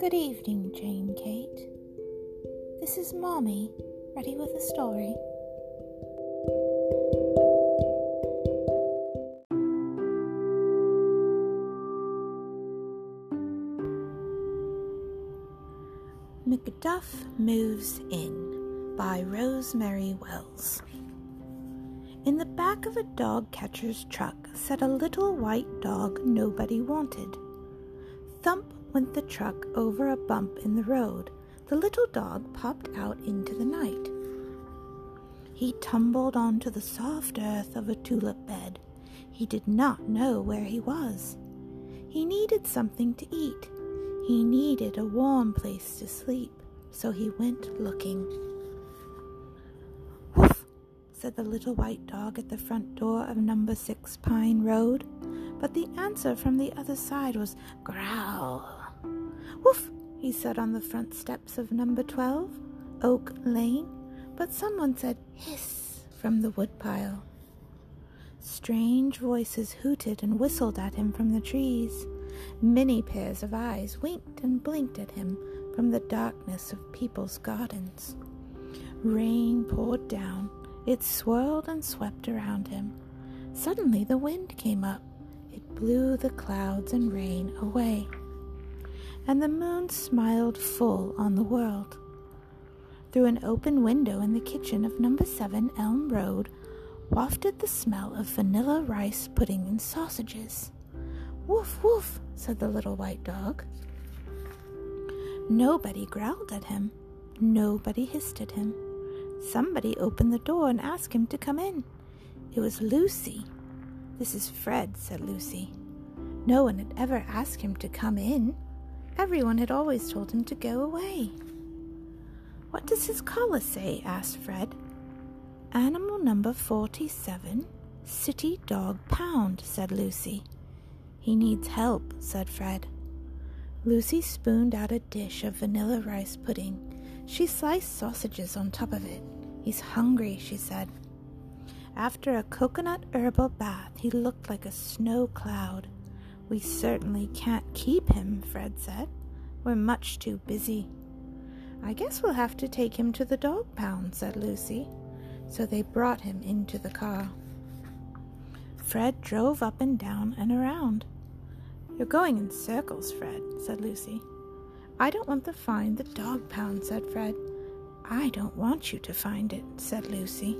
Good evening, Jane Kate. This is Mommy, ready with a story. McDuff Moves In by Rosemary Wells. In the back of a dog catcher's truck sat a little white dog nobody wanted. Thump went the truck over a bump in the road. The little dog popped out into the night. He tumbled onto the soft earth of a tulip bed. He did not know where he was. He needed something to eat. He needed a warm place to sleep, so he went looking. Woof, said the little white dog at the front door of number six Pine Road, but the answer from the other side was growl. Woof, he said on the front steps of number 12, Oak Lane, but someone said hiss from the woodpile. Strange voices hooted and whistled at him from the trees. Many pairs of eyes winked and blinked at him from the darkness of people's gardens. Rain poured down. It swirled and swept around him. Suddenly the wind came up. It blew the clouds and rain away and the moon smiled full on the world. Through an open window in the kitchen of number 7 Elm Road wafted the smell of vanilla rice pudding and sausages. Woof, woof, said the little white dog. Nobody growled at him. Nobody hissed at him. Somebody opened the door and asked him to come in. It was Lucy. This is Fred, said Lucy. No one had ever asked him to come in. Everyone had always told him to go away. What does his collar say? asked Fred. Animal number 47, City Dog Pound, said Lucy. He needs help, said Fred. Lucy spooned out a dish of vanilla rice pudding. She sliced sausages on top of it. He's hungry, she said. After a coconut herbal bath, he looked like a snow cloud. We certainly can't keep him, Fred said. We're much too busy. I guess we'll have to take him to the dog pound, said Lucy. So they brought him into the car. Fred drove up and down and around. You're going in circles, Fred, said Lucy. I don't want to find the dog pound, said Fred. I don't want you to find it, said Lucy.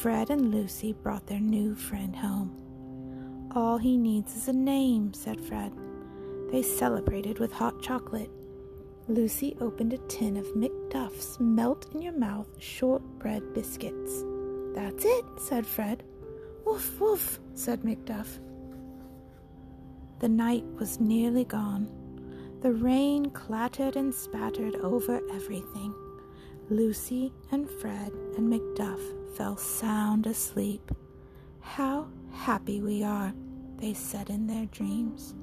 Fred and Lucy brought their new friend home. All he needs is a name, said Fred. They celebrated with hot chocolate. Lucy opened a tin of McDuff's melt in your mouth shortbread biscuits. That's it, said Fred. Woof, woof, said McDuff. The night was nearly gone. The rain clattered and spattered over everything. Lucy and Fred and McDuff fell sound asleep. How happy we are! They said in their dreams.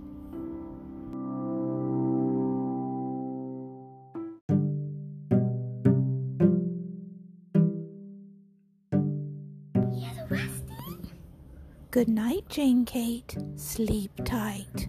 Good night, Jane Kate. Sleep tight.